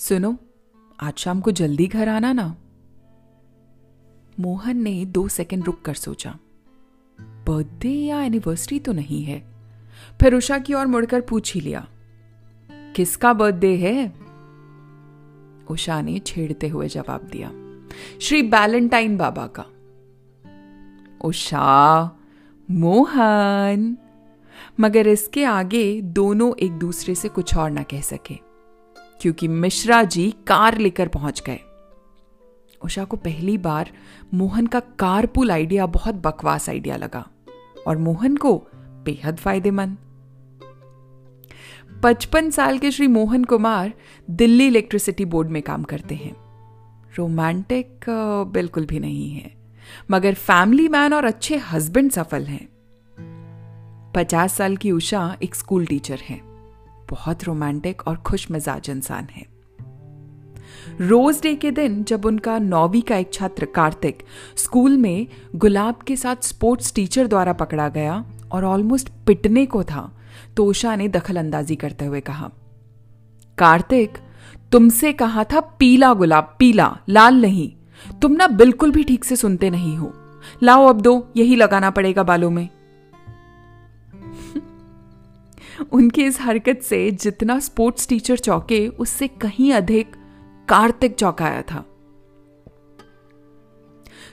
सुनो, आज शाम को जल्दी घर आना ना। मोहन ने दो सेकंड रुक कर सोचा। बर्थडे या एनिवर्सरी तो नहीं है। फिर उषा की ओर मुड़कर पूछ ही लिया, किसका बर्थडे है? उषा ने छेड़ते हुए जवाब दिया, श्री बैलेंटाइन बाबा का। उषा, मोहन, मगर इसके आगे दोनों एक दूसरे से कुछ और ना कह सके। क्योंकि मिश्रा जी कार लेकर पहुँच गए। उषा को पहली बार मोहन का कारपुल आइडिया, बहुत बकवास आइडिया लगा और मोहन को बेहद फ़ायदेमंद। पचपन साल के श्री मोहन कुमार दिल्ली इलेक्ट्रिसिटी बोर्ड में काम करते हैं। रोमांटिक बिल्कुल भी नहीं है, मगर फैमिली मैन और अच्छे हस्बैंड सफल हैं। पचास साल की उषा एक स्कूल टीचर है। बहुत रोमांटिक और खुश मिजाज इंसान है। रोज डे के दिन जब उनका नौवीं का एक छात्र कार्तिक स्कूल में गुलाब के साथ स्पोर्ट्स टीचर द्वारा पकड़ा गया और ऑलमोस्ट पिटने को था तो उषा ने दखल अंदाजी करते हुए कहा, कार्तिक, तुमसे कहा था पीला गुलाब, पीला, लाल नहीं, तुम ना बिल्कुल भी ठीक से सुनते नहीं हो। लाओ अब दो, यही लगाना पड़ेगा बालों में। उनकी इस हरकत से जितना स्पोर्ट्स टीचर चौके, उससे कहीं अधिक कार्तिक चौंकाया था।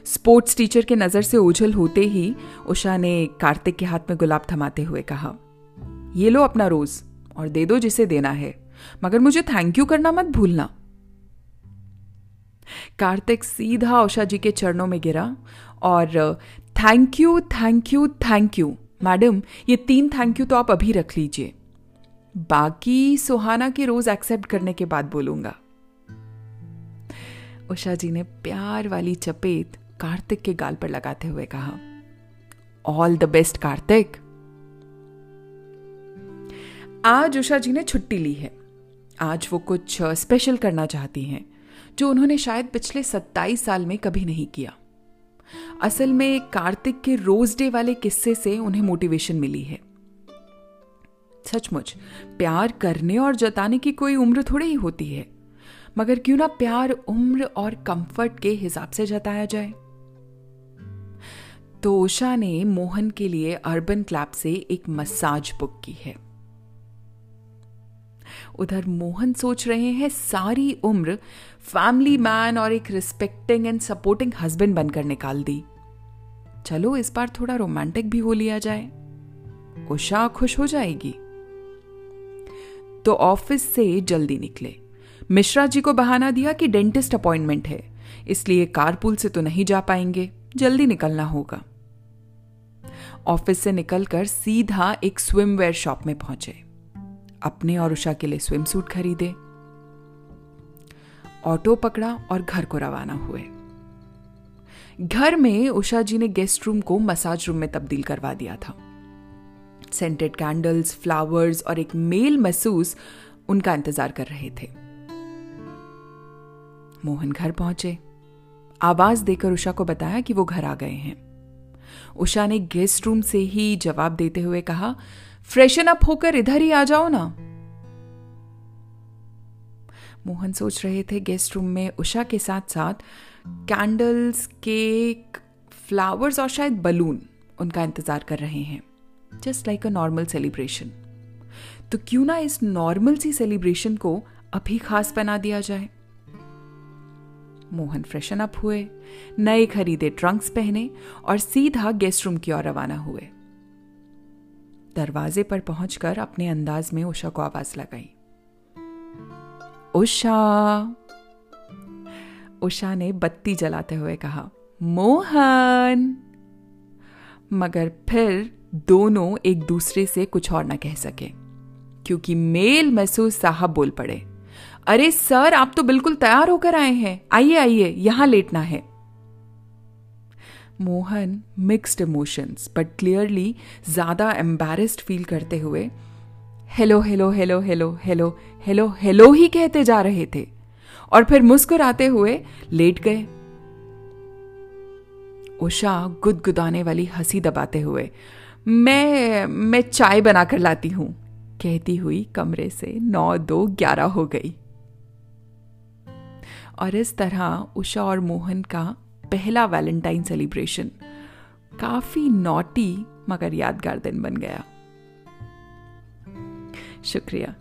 स्पोर्ट्स टीचर के नज़र से ओझल होते ही उषा ने कार्तिक के हाथ में गुलाब थमाते हुए कहा, ये लो अपना रोज और दे दो जिसे देना है, मगर मुझे थैंक यू करना मत भूलना. कार्तिक सीधा उषा जी के चरणों में गिरा और thank you thank you thank you madam, ये तीन थैंक यू तो आप अभी रख लीजिए। बाकी सुहाना के रोज एक्सेप्ट करने के बाद बोलूँगा। उषा जी ने प्यार वाली चपेट कार्तिक के गाल पर लगाते हुए कहा ऑल द बेस्ट कार्तिक. आज उषा जी ने छुट्टी ली है। आज वो कुछ स्पेशल करना चाहती हैं, जो उन्होंने शायद पिछले सत्ताईस साल में कभी नहीं किया। असल में कार्तिक के रोज डे वाले किस्से से उन्हें मोटिवेशन मिली है। सचमुच, प्यार करने और जताने की कोई उम्र थोड़ी ही होती है, मगर क्यों ना प्यार उम्र और कंफर्ट के हिसाब से जताया जाए। तो उषा ने मोहन के लिए अर्बन क्लैब से एक मसाज बुक की है। उधर मोहन सोच रहे हैं, सारी उम्र फैमिली मैन और एक रिस्पेक्टिंग एंड सपोर्टिंग हस्बैंड बनकर निकाल दी। चलो, इस बार थोड़ा रोमांटिक भी हो लिया जाए। उषा खुश हो जाएगी। तो ऑफ़िस से जल्दी निकले। मिश्रा जी को बहाना दिया कि डेंटिस्ट अपॉइंटमेंट है, इसलिए कारपुल से तो नहीं जा पाएँगे। जल्दी निकलना होगा। ऑफ़िस से निकलकर सीधा एक स्विमवेयर शॉप में पहुँचे। अपने और उषा के लिए स्विम सूट खरीदे ऑटो पकड़ा और घर को रवाना हुए। घर में उषा जी ने गेस्ट रूम को मसाज रूम में तब्दील करवा दिया था। सेंटेड कैंडल्स फ्लावर्स और एक मेल महसूस उनका इंतज़ार कर रहे थे। मोहन घर पहुँचे। आवाज़ देकर उषा को बताया कि वो घर आ गए हैं। उषा ने गेस्ट रूम से ही जवाब देते हुए कहा फ्रेशन अप होकर इधर ही आ जाओ ना। मोहन सोच रहे थे गेस्ट रूम में उषा के साथ साथ कैंडल्स, केक, फ्लावर्स और शायद बलून उनका इंतज़ार कर रहे हैं। Just like a normal celebration तो क्यों ना इस नॉर्मल सी सेलिब्रेशन को अभी खास बना दिया जाए? मोहन फ्रेशन अप हुए, नए खरीदे ट्रंक्स पहने और सीधा गेस्ट रूम की ओर रवाना हुए। दरवाजे पर पहुंचकर अपने अंदाज में उषा को आवाज़ लगाई। उषा! उषा ने बत्ती जलाते हुए कहा, मोहन! मगर फिर दोनों एक दूसरे से कुछ और ना कह सके, क्योंकि मेल महसूस साहब बोल पड़े। अरे सर, आप तो बिल्कुल तैयार होकर आए हैं। आइए आइए, यहाँ लेटना है। Mohan mixed emotions but clearly ज़्यादा एम्बेरस्ड फील करते हुए hello hello hello hello hello hello hello ही कहते जा रहे थे। और फिर मुस्कुराते हुए लेट गए। उषा गुदगुदाने वाली हँसी दबाते हुए, मैं मैं चाय बनाकर लाती हूँ, कहती हुई कमरे से नौ दो ग्यारह हो गई। और इस तरह उषा और मोहन का पहला वैलेंटाइन सेलिब्रेशन काफ़ी नोटी मगर यादगार दिन बन गया। शुक्रिया।